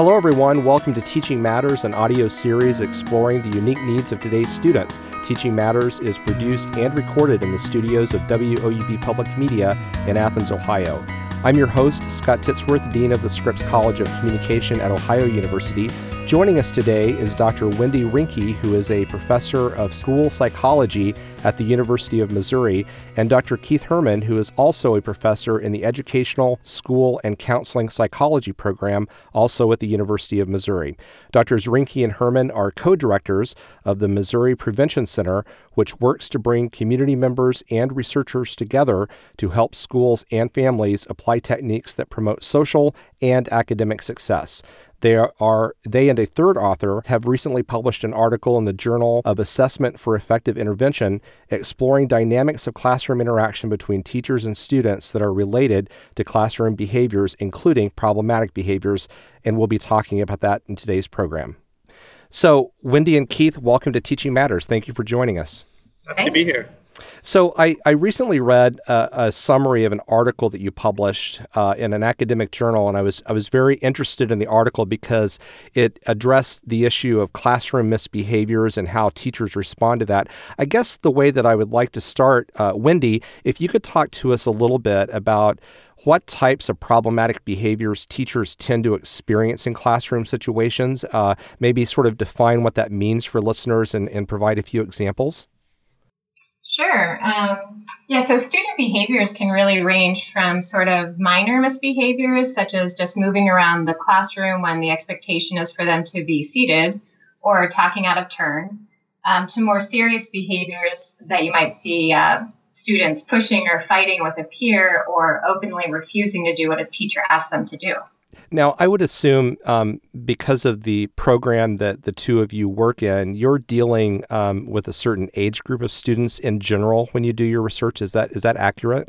Hello, everyone. Welcome to Teaching Matters, an audio series exploring the unique needs of today's students. Teaching Matters is produced and recorded in the studios of WOUB Public Media in Athens, Ohio. I'm your host, Scott Titsworth, Dean of the Scripps College of Communication at Ohio University. Joining us today is Dr. Wendy Reinke, who is a professor of school psychology at the University of Missouri, and Dr. Keith Herman, who is also a professor in the Educational, School, and Counseling Psychology program, also at the University of Missouri. Drs. Reinke and Herman are co directors of the Missouri Prevention Center, which works to bring community members and researchers together to help schools and families apply techniques that promote social and academic success. They are they and a third author have recently published an article in the Journal of Assessment for Effective Intervention exploring dynamics of classroom interaction between teachers and students that are related to classroom behaviors including problematic behaviors and we'll be talking about that in today's program. So, Wendy and Keith, welcome to Teaching Matters. Thank you for joining us. Happy to be here. So I, I recently read a, a, summary of an article that you published uh, in an academic journal, and I was I was very interested in the article because it addressed the issue of classroom misbehaviors and how teachers respond to that. I guess the way that I would like to start, uh, Wendy, if you could talk to us a little bit about what types of problematic behaviors teachers tend to experience in classroom situations. Uh, maybe sort of define what that means for listeners and, and provide a few examples. Sure. Um, yeah, so student behaviors can really range from sort of minor misbehaviors, such as just moving around the classroom when the expectation is for them to be seated or talking out of turn, um, to more serious behaviors that you might see uh, students pushing or fighting with a peer or openly refusing to do what a teacher asked them to do. Now, I would assume um, because of the program that the two of you work in, you're dealing um, with a certain age group of students in general when you do your research. Is that is that accurate?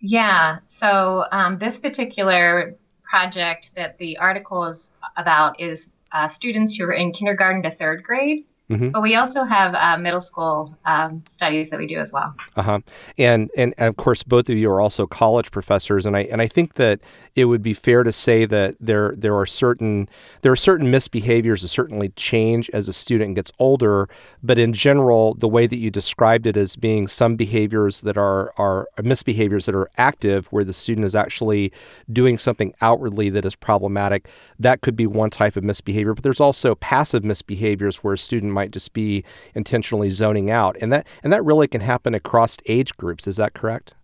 Yeah. So um, this particular project that the article is about is uh, students who are in kindergarten to third grade. Mm-hmm. But we also have uh, middle school um, studies that we do as well. Uh huh. And, and and of course, both of you are also college professors, and I and I think that it would be fair to say that there there are certain there are certain misbehaviors that certainly change as a student gets older, but in general, the way that you described it as being some behaviors that are are misbehaviors that are active, where the student is actually doing something outwardly that is problematic, that could be one type of misbehavior. But there's also passive misbehaviors where a student might just be intentionally zoning out, and that and that really can happen across age groups. Is that correct?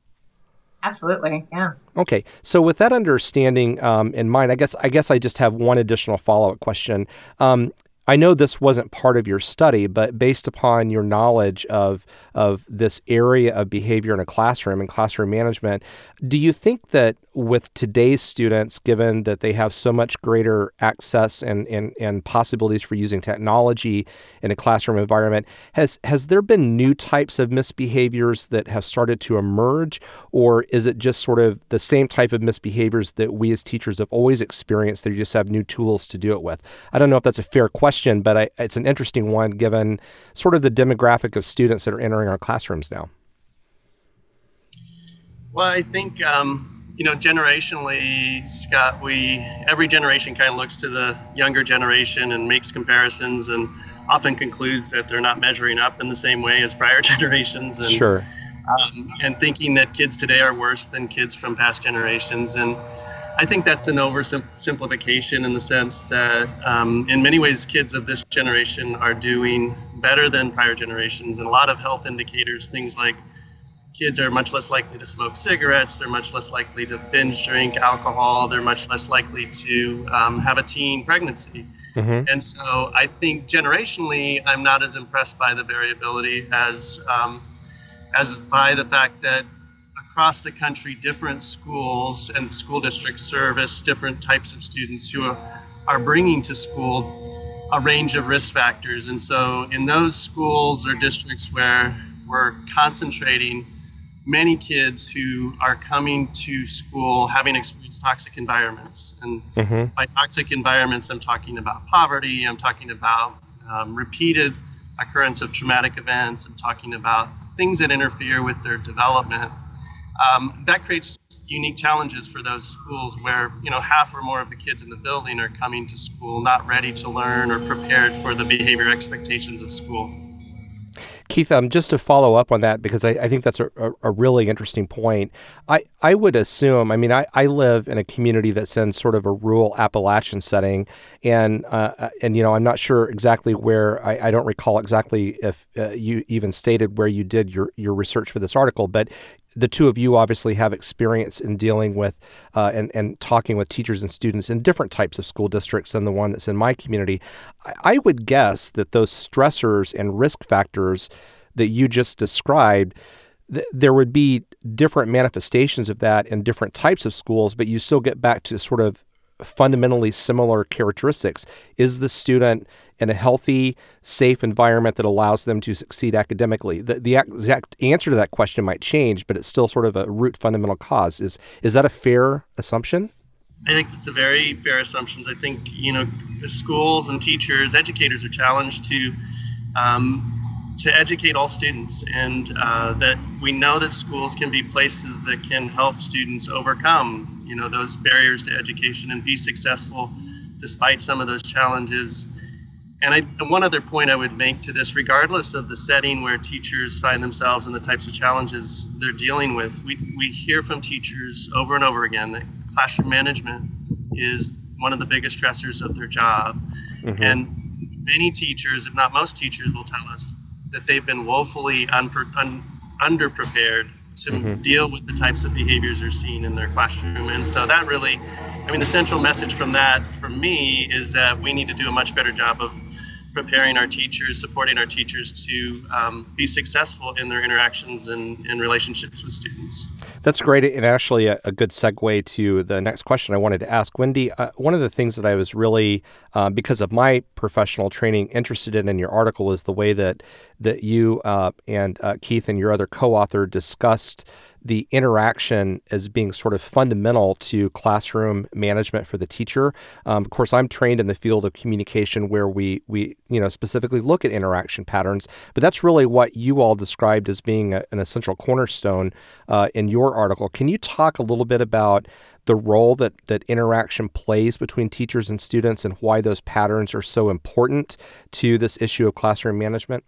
Absolutely, yeah. Okay, so with that understanding um, in mind, I guess I guess I just have one additional follow up question. Um, I know this wasn't part of your study, but based upon your knowledge of of this area of behavior in a classroom and classroom management, do you think that with today's students, given that they have so much greater access and, and, and possibilities for using technology in a classroom environment, has has there been new types of misbehaviors that have started to emerge, or is it just sort of the same type of misbehaviors that we as teachers have always experienced you just have new tools to do it with? I don't know if that's a fair question question, but I, it's an interesting one given sort of the demographic of students that are entering our classrooms now. Well, I think um, you know generationally, Scott, we every generation kind of looks to the younger generation and makes comparisons and often concludes that they're not measuring up in the same way as prior generations. And, sure. Um, and thinking that kids today are worse than kids from past generations and I think that's an oversimplification in the sense that, um, in many ways, kids of this generation are doing better than prior generations. And a lot of health indicators, things like kids are much less likely to smoke cigarettes, they're much less likely to binge drink alcohol, they're much less likely to um, have a teen pregnancy. Mm-hmm. And so I think generationally, I'm not as impressed by the variability as um, as by the fact that across the country, different schools and school districts service different types of students who are, are bringing to school a range of risk factors. And so, in those schools or districts where we're concentrating many kids who are coming to school having experienced toxic environments. And mm-hmm. by toxic environments, I'm talking about poverty, I'm talking about um, repeated occurrence of traumatic events, I'm talking about things that interfere with their development um, that creates unique challenges for those schools where you know half or more of the kids in the building are coming to school not ready to learn or prepared for the behavior expectations of school. Keith, um, just to follow up on that, because I, I think that's a, a, a, really interesting point. I, I would assume, I mean, I, I live in a community that's in sort of a rural Appalachian setting, and uh, uh and you know, I'm not sure exactly where. I, I don't recall exactly if uh, you even stated where you did your your research for this article, but the two of you obviously have experience in dealing with uh, and, and talking with teachers and students in different types of school districts than the one that's in my community. I, I would guess that those stressors and risk factors that you just described, th- there would be different manifestations of that in different types of schools, but you still get back to sort of fundamentally similar characteristics. Is the student in a healthy, safe environment that allows them to succeed academically? The, the exact answer to that question might change, but it's still sort of a root fundamental cause. Is is that a fair assumption? I think that's a very fair assumption. I think you know schools and teachers, educators are challenged to um, to educate all students, and uh, that we know that schools can be places that can help students overcome you know those barriers to education and be successful despite some of those challenges and I, one other point I would make to this, regardless of the setting where teachers find themselves and the types of challenges they're dealing with, we, we hear from teachers over and over again that classroom management is one of the biggest stressors of their job. Mm-hmm. And many teachers, if not most teachers, will tell us that they've been woefully unper- un- underprepared to mm-hmm. deal with the types of behaviors they're seeing in their classroom. And so that really, I mean, the central message from that for me is that we need to do a much better job of preparing our teachers, supporting our teachers to um, be successful in their interactions and, and, relationships with students. That's great, and actually a, a, good segue to the next question I wanted to ask. Wendy, uh, one of the things that I was really, uh, because of my professional training, interested in in your article is the way that that you uh, and uh, Keith and your other co-author discussed the interaction as being sort of fundamental to classroom management for the teacher. Um, of course, I'm trained in the field of communication where we we you know specifically look at interaction patterns, but that's really what you all described as being a, an essential cornerstone uh, in your article. Can you talk a little bit about the role that that interaction plays between teachers and students and why those patterns are so important to this issue of classroom management?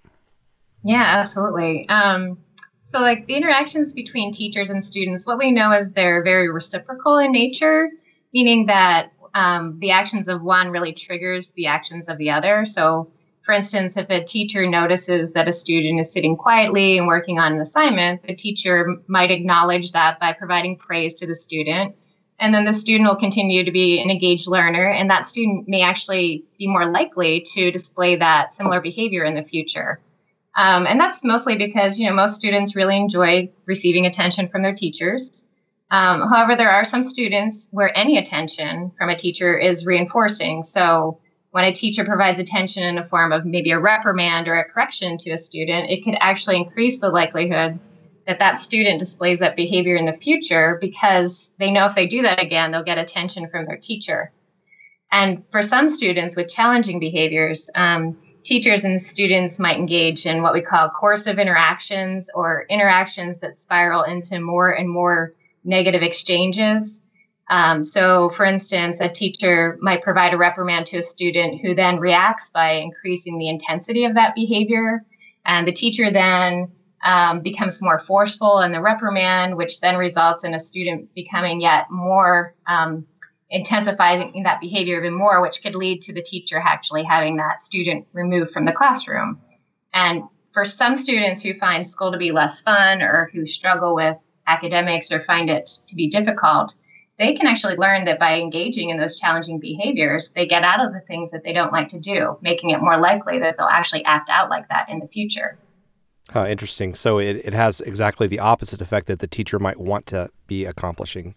Yeah, absolutely. Um, so, like the interactions between teachers and students, what we know is they're very reciprocal in nature, meaning that um, the actions of one really triggers the actions of the other. So, for instance, if a teacher notices that a student is sitting quietly and working on an assignment, the teacher might acknowledge that by providing praise to the student. And then the student will continue to be an engaged learner, and that student may actually be more likely to display that similar behavior in the future. Um, and that's mostly because, you know, most students really enjoy receiving attention from their teachers. Um, however, there are some students where any attention from a teacher is reinforcing. So when a teacher provides attention in the form of maybe a reprimand or a correction to a student, it could actually increase the likelihood that that student displays that behavior in the future because they know if they do that again, they'll get attention from their teacher. And for some students with challenging behaviors, um, teachers and students might engage in what we call coercive interactions or interactions that spiral into more and more negative exchanges. Um, so, for instance, a teacher might provide a reprimand to a student who then reacts by increasing the intensity of that behavior. And the teacher then um, becomes more forceful in the reprimand, which then results in a student becoming yet more um, intensifying that behavior even more, which could lead to the teacher actually having that student removed from the classroom. And for some students who find school to be less fun or who struggle with academics or find it to be difficult, they can actually learn that by engaging in those challenging behaviors, they get out of the things that they don't like to do, making it more likely that they'll actually act out like that in the future. Huh, interesting. So it, it has exactly the opposite effect that the teacher might want to be accomplishing.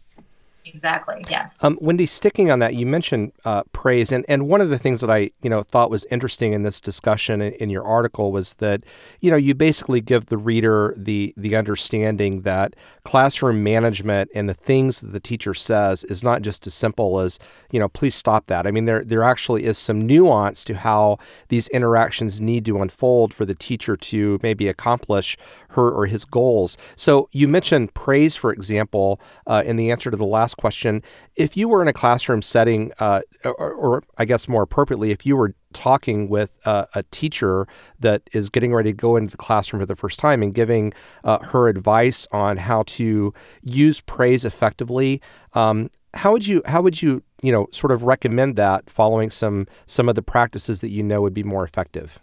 Exactly. Yes. Um, Wendy, sticking on that, you mentioned uh, praise, and, and one of the things that I you know thought was interesting in this discussion in, in, your article was that you know you basically give the reader the the understanding that classroom management and the things that the teacher says is not just as simple as you know please stop that. I mean there there actually is some nuance to how these interactions need to unfold for the teacher to maybe accomplish her or his goals. So you mentioned praise, for example, uh, in the answer to the last question. If you were in a classroom setting, uh, or, or, I guess more appropriately, if you were talking with uh, a teacher that is getting ready to go into the classroom for the first time and giving uh, her advice on how to use praise effectively, um, how would you how would you you know sort of recommend that following some some of the practices that you know would be more effective?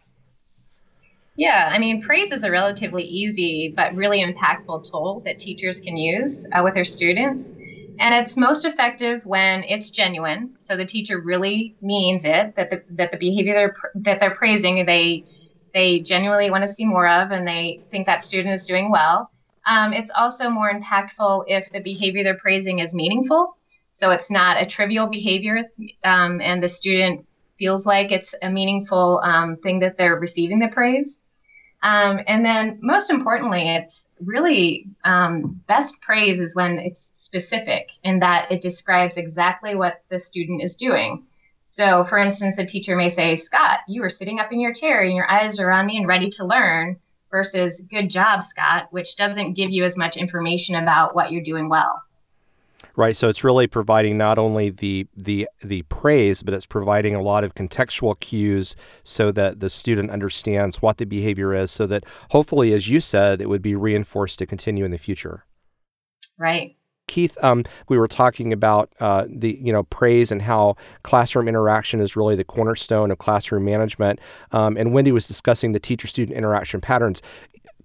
Yeah, I mean, praise is a relatively easy but really impactful tool that teachers can use uh, with their students. And it's most effective when it's genuine. So the teacher really means it that the, that the behavior they're, that they're praising, they, they genuinely want to see more of and they think that student is doing well. Um, it's also more impactful if the behavior they're praising is meaningful. So it's not a trivial behavior um, and the student feels like it's a meaningful um, thing that they're receiving the praise. Um, and then, most importantly, it's really um, best praise is when it's specific in that it describes exactly what the student is doing. So, for instance, a teacher may say, Scott, you were sitting up in your chair and your eyes are on me and ready to learn, versus good job, Scott, which doesn't give you as much information about what you're doing well. Right. So it's really providing not only the the the praise, but it's providing a lot of contextual cues so that the student understands what the behavior is, so that hopefully, as you said, it would be reinforced to continue in the future. Right. Keith, um, we were talking about uh, the you know praise and how classroom interaction is really the cornerstone of classroom management, um, and Wendy was discussing the teacher-student interaction patterns.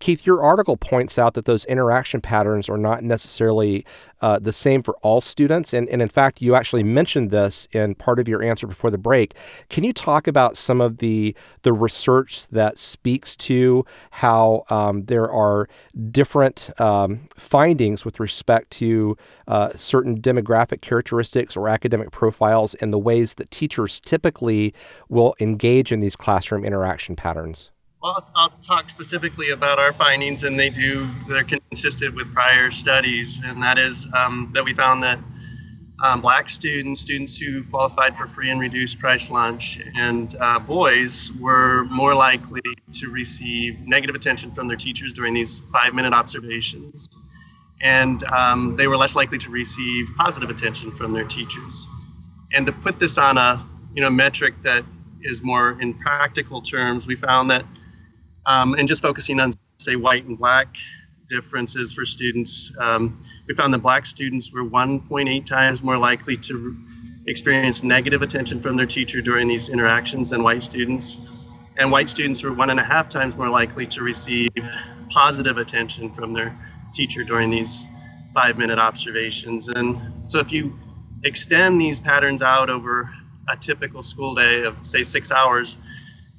Keith, your article points out that those interaction patterns are not necessarily uh, the same for all students. And, and in fact, you actually mentioned this in part of your answer before the break. Can you talk about some of the, the research that speaks to how um, there are different um, findings with respect to uh, certain demographic characteristics or academic profiles and the ways that teachers typically will engage in these classroom interaction patterns? Well, I'll talk specifically about our findings, and they do, they're consistent with prior studies, and that is um, that we found that um, black students, students who qualified for free and reduced price lunch, and uh, boys were more likely to receive negative attention from their teachers during these five minute observations. And um, they were less likely to receive positive attention from their teachers. And to put this on a you know metric that is more in practical terms, we found that um, and just focusing on, say, white and black differences for students, um, we found that black students were 1.8 times more likely to experience negative attention from their teacher during these interactions than white students. And white students were one and a half times more likely to receive positive attention from their teacher during these five minute observations. And so if you extend these patterns out over a typical school day of, say, six hours,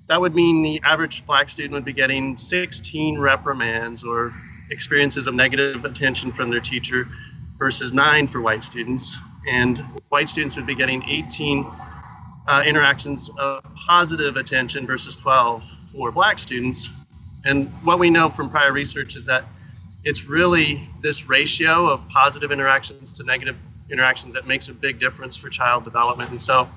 that would mean the average black student would be getting 16 reprimands or experiences of negative attention from their teacher versus nine for white students. And white students would be getting 18 uh, interactions of positive attention versus 12 for black students. And what we know from prior research is that it's really this ratio of positive interactions to negative interactions that makes a big difference for child development. And so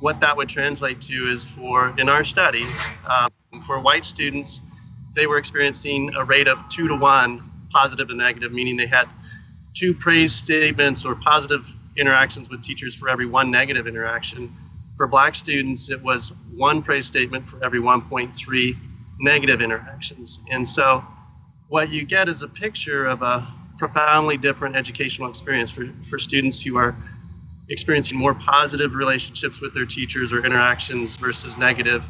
what that would translate to is for, in our study, um, for white students, they were experiencing a rate of two to one, positive and negative, meaning they had two praise statements or positive interactions with teachers for every one negative interaction. For black students, it was one praise statement for every 1.3 negative interactions. And so what you get is a picture of a profoundly different educational experience for, for students who are experiencing more positive relationships with their teachers or interactions versus negative.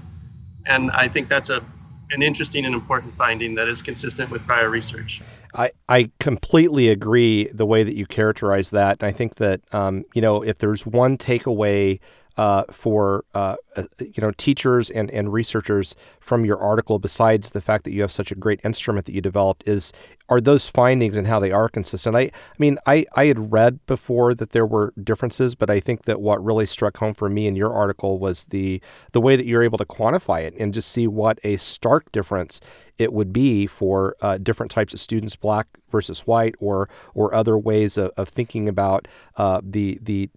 And I think that's a an interesting and important finding that is consistent with prior research. I, I completely agree the way that you characterize that. And I think that, um, you know, if there's one takeaway uh, for uh, uh, you know teachers and, and researchers from your article, besides the fact that you have such a great instrument that you developed, is are those findings and how they are consistent. I, I mean, I, I had read before that there were differences, but I think that what really struck home for me in your article was the the way that you're able to quantify it and just see what a stark difference it would be for uh, different types of students, black versus white, or or other ways of, of thinking about uh, the the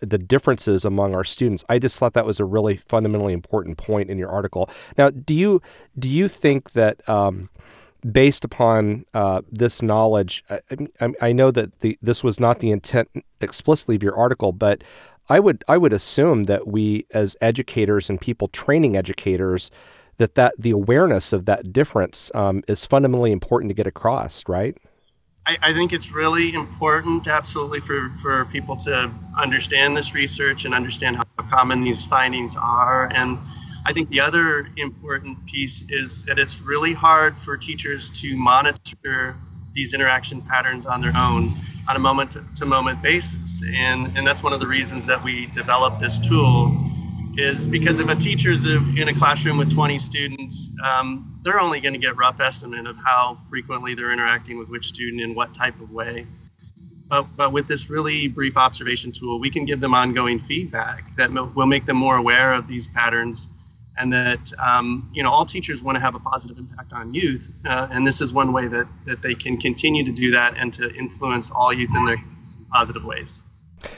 the differences among our students. I just thought that was a really fundamentally important point in your article. Now, do you do you think that um, based upon uh, this knowledge, I, I, I, know that the this was not the intent explicitly of your article, but I would I would assume that we as educators and people training educators that that the awareness of that difference um, is fundamentally important to get across, right? I, I, think it's really important, absolutely, for, for people to understand this research and understand how common these findings are. And I think the other important piece is that it's really hard for teachers to monitor these interaction patterns on their own on a moment to moment basis. And, and that's one of the reasons that we developed this tool is because if a teacher's in a classroom with 20 students, um, they're only going to get rough estimate of how frequently they're interacting with which student in what type of way. But, but with this really brief observation tool, we can give them ongoing feedback that will make them more aware of these patterns and that um, you know all teachers want to have a positive impact on youth uh, and this is one way that, that they can continue to do that and to influence all youth in their positive ways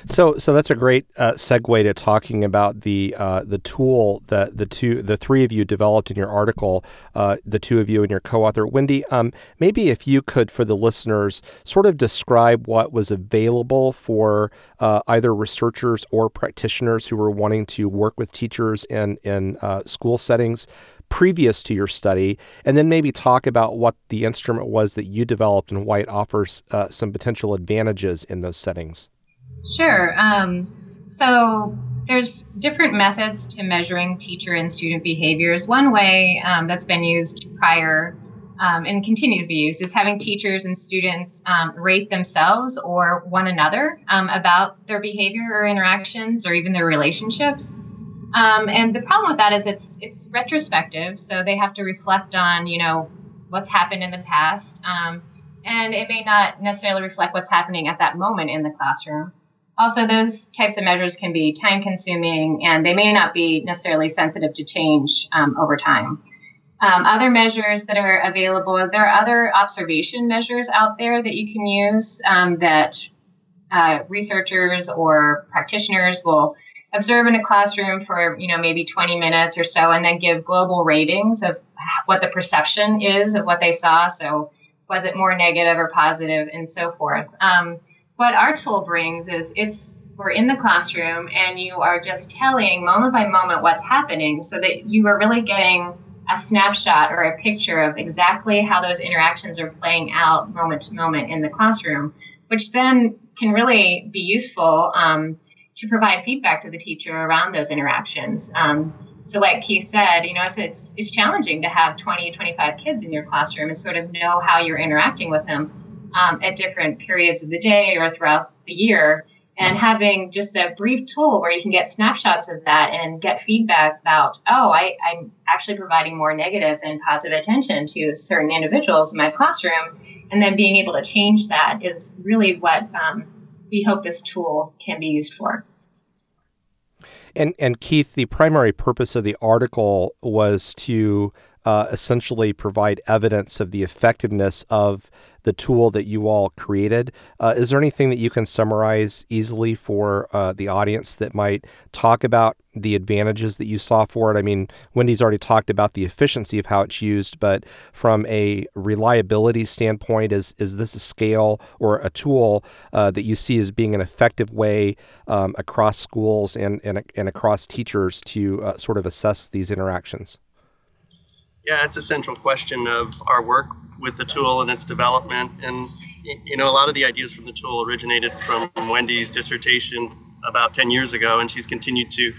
so, so that's a great uh, segue to talking about the uh, the tool that the two, the three of you developed in your article. Uh, the two of you and your co-author, Wendy. Um, maybe if you could, for the listeners, sort of describe what was available for uh, either researchers or practitioners who were wanting to work with teachers in in uh, school settings previous to your study, and then maybe talk about what the instrument was that you developed and why it offers uh, some potential advantages in those settings. Sure. Um, so there's different methods to measuring teacher and student behaviors. One way um, that's been used prior um, and continues to be used is having teachers and students um, rate themselves or one another um, about their behavior or interactions or even their relationships. Um, and the problem with that is it's it's retrospective, so they have to reflect on you know what's happened in the past, um, and it may not necessarily reflect what's happening at that moment in the classroom also those types of measures can be time consuming and they may not be necessarily sensitive to change um, over time. Um, other measures that are available there are other observation measures out there that you can use um, that uh, researchers or practitioners will observe in a classroom for you know maybe 20 minutes or so and then give global ratings of what the perception is of what they saw. So was it more negative or positive and so forth. Um, what our tool brings is it's we're in the classroom and you are just telling moment by moment what's happening so that you are really getting a snapshot or a picture of exactly how those interactions are playing out moment to moment in the classroom, which then can really be useful um, to provide feedback to the teacher around those interactions. Um, so, like Keith said, you know, it's, it's, it's challenging to have 20, 25 kids in your classroom and sort of know how you're interacting with them um, at different periods of the day or throughout the year. And having just a brief tool where you can get snapshots of that and get feedback about, oh, I, I'm actually providing more negative than positive attention to certain individuals in my classroom. And then being able to change that is really what um, we hope this tool can be used for. And, and Keith, the primary purpose of the article was to uh, essentially provide evidence of the effectiveness of the tool that you all created. Uh, is there anything that you can summarize easily for uh, the audience that might talk about the advantages that you saw for it? I mean, Wendy's already talked about the efficiency of how it's used, but from a reliability standpoint, is is this a scale or a tool uh, that you see as being an effective way um, across schools and, and and across teachers to uh, sort of assess these interactions? Yeah, it's a central question of our work with the tool and its development. And you know, a lot of the ideas from the tool originated from Wendy's dissertation about 10 years ago, and she's continued to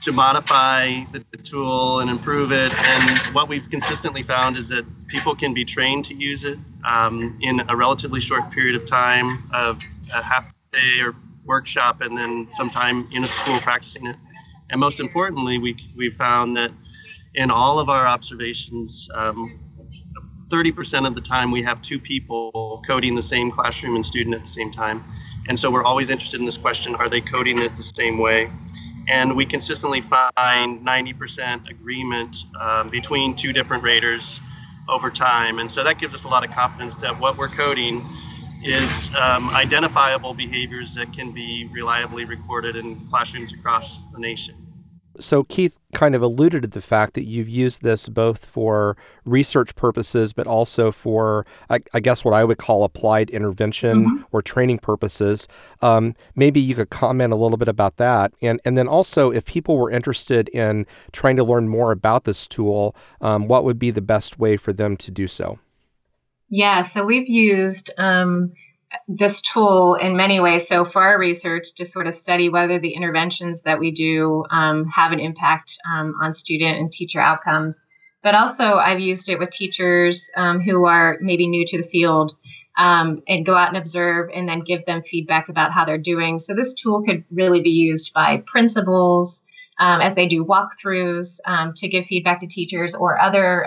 to modify the, the, tool and improve it. And what we've consistently found is that people can be trained to use it um, in a relatively short period of time, of a half day or workshop, and then sometime in a school practicing it. And most importantly, we we found that in all of our observations, um, 30% of the time we have two people coding the same classroom and student at the same time. And so we're always interested in this question are they coding it the same way? And we consistently find 90% agreement um, between two different raters over time. And so that gives us a lot of confidence that what we're coding is um, identifiable behaviors that can be reliably recorded in classrooms across the nation. So, Keith kind of alluded to the fact that you've used this both for research purposes, but also for, I, I guess, what I would call applied intervention mm-hmm. or training purposes. Um, maybe you could comment a little bit about that. And, and then also, if people were interested in trying to learn more about this tool, um, what would be the best way for them to do so? Yeah, so we've used um, this tool in many ways. So, for our research, to sort of study whether the interventions that we do um, have an impact um, on student and teacher outcomes. But also, I've used it with teachers um, who are maybe new to the field um, and go out and observe and then give them feedback about how they're doing. So, this tool could really be used by principals um, as they do walkthroughs um, to give feedback to teachers or other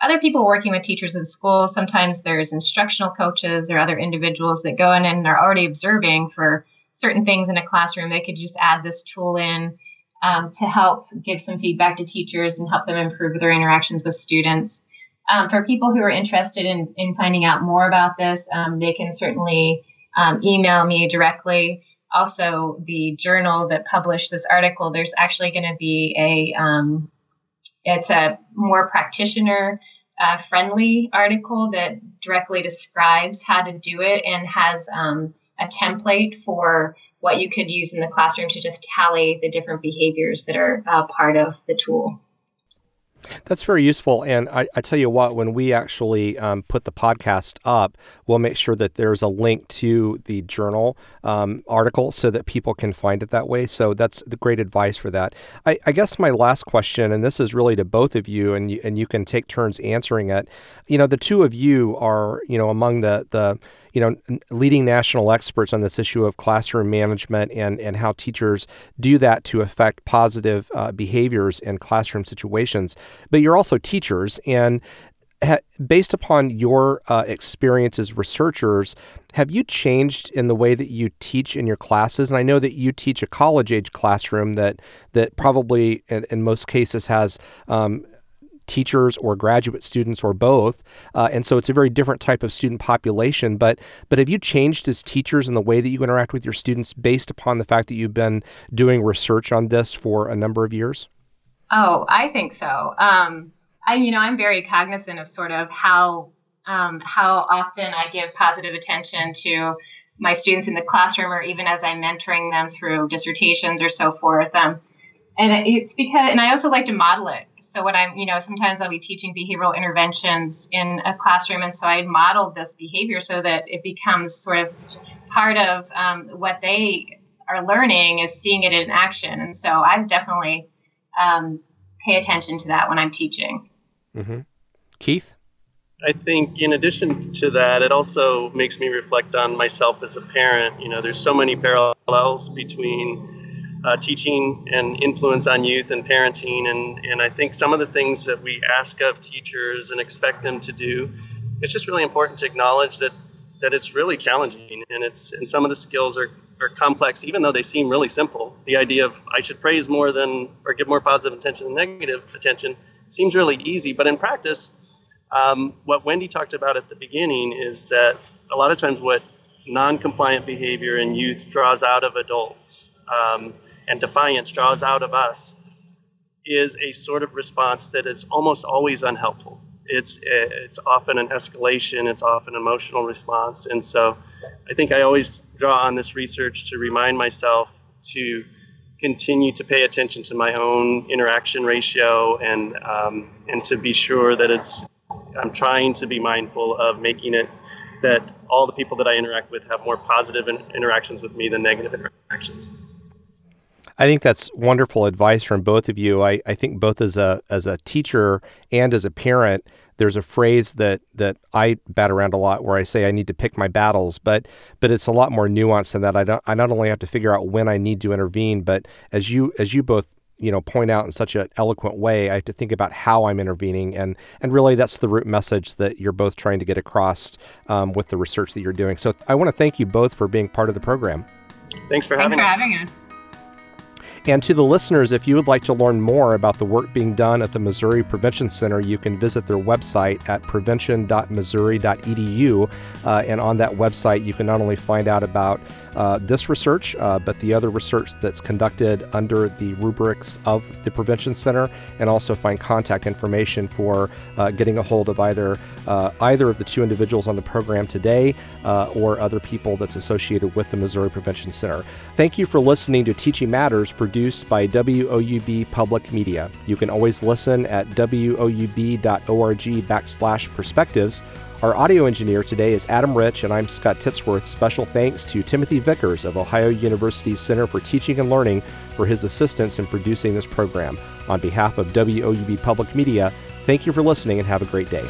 other people working with teachers in school. Sometimes there's instructional coaches or other individuals that go in and are already observing for certain things in a classroom. They could just add this tool in um, to help give some feedback to teachers and help them improve their interactions with students. Um, for people who are interested in, in finding out more about this, um, they can certainly um, email me directly. Also, the journal that published this article, there's actually going to be a um, it's a more practitioner uh, friendly article that directly describes how to do it and has um, a template for what you could use in the classroom to just tally the different behaviors that are uh, part of the tool. That's very useful. And I, I, tell you what, when we actually um, put the podcast up, we'll make sure that there's a link to the journal um, article so that people can find it that way. So that's the great advice for that. I, I, guess my last question, and this is really to both of you, and you, and you can take turns answering it. You know, the two of you are, you know, among the, the you know, leading national experts on this issue of classroom management and, and how teachers do that to affect positive uh, behaviors in classroom situations. But you're also teachers, and ha- based upon your uh, experience as researchers, have you changed in the way that you teach in your classes? And I know that you teach a college age classroom that that probably in, in most cases has um, teachers or graduate students or both. Uh, and so it's a very different type of student population. But but have you changed as teachers in the way that you interact with your students based upon the fact that you've been doing research on this for a number of years? Oh, I think so. Um, I you know I'm very cognizant of sort of how um, how often I give positive attention to my students in the classroom or even as I'm mentoring them through dissertations or so forth. Um, and it's because, and I also like to model it so when I'm, you know, sometimes I'll be teaching behavioral interventions in a classroom, and so I modeled this behavior so that it becomes sort of part of um, what they are learning is seeing it in action. And so I definitely um, pay attention to that when I'm teaching. Mm-hmm. Keith. I think in addition to that, it also makes me reflect on myself as a parent. You know, there's so many parallels between uh, teaching and influence on youth and parenting. And, and I think some of the things that we ask of teachers and expect them to do, it's just really important to acknowledge that that it's really challenging. And it's and some of the skills are, are complex even though they seem really simple. The idea of i should praise more than or give more positive attention than negative attention seems really easy. But in practice um, what wendy talked about at the beginning is that a lot of times what non-compliant behavior in youth draws out of adults. Um, and defiance draws out of us is a sort of response that is almost always unhelpful. It's it's often an escalation. It's often an emotional response, and so I think I always draw on this research to remind myself to continue to pay attention to my own interaction ratio and um, and to be sure that it's I'm trying to be mindful of making it that all the people that I interact with have more positive in- interactions with me than negative interactions. I think that's wonderful advice from both of you. I, I think both as a as a teacher and as a parent, there's a phrase that that I bat around a lot where I say I need to pick my battles, but but it's a lot more nuanced than that. I don't I not only have to figure out when I need to intervene, but as you as you both you know point out in such an eloquent way. I have to think about how I'm intervening, and and really that's the root message that you're both trying to get across um, with the research that you're doing. So I want to thank you both for being part of the program. Thanks for having Thanks for us. having us. And to the listeners, if you would like to learn more about the work being done at the Missouri Prevention Center, you can visit their website at prevention.missouri.edu. Uh, and on that website, you can not only find out about uh, this research, uh, but the other research that's conducted under the rubrics of the Prevention Center, and also find contact information for uh, getting a hold of either uh, either of the two individuals on the program today uh, or other people that's associated with the Missouri Prevention Center. Thank you for listening to Teaching Matters, produced by WOUB Public Media. You can always listen at woub.org backslash perspectives. Our audio engineer today is Adam Rich, and I'm Scott Titsworth. Special thanks to Timothy Vickers of Ohio University's Center for Teaching and Learning for his assistance in producing this program. On behalf of WOUB Public Media, thank you for listening and have a great day.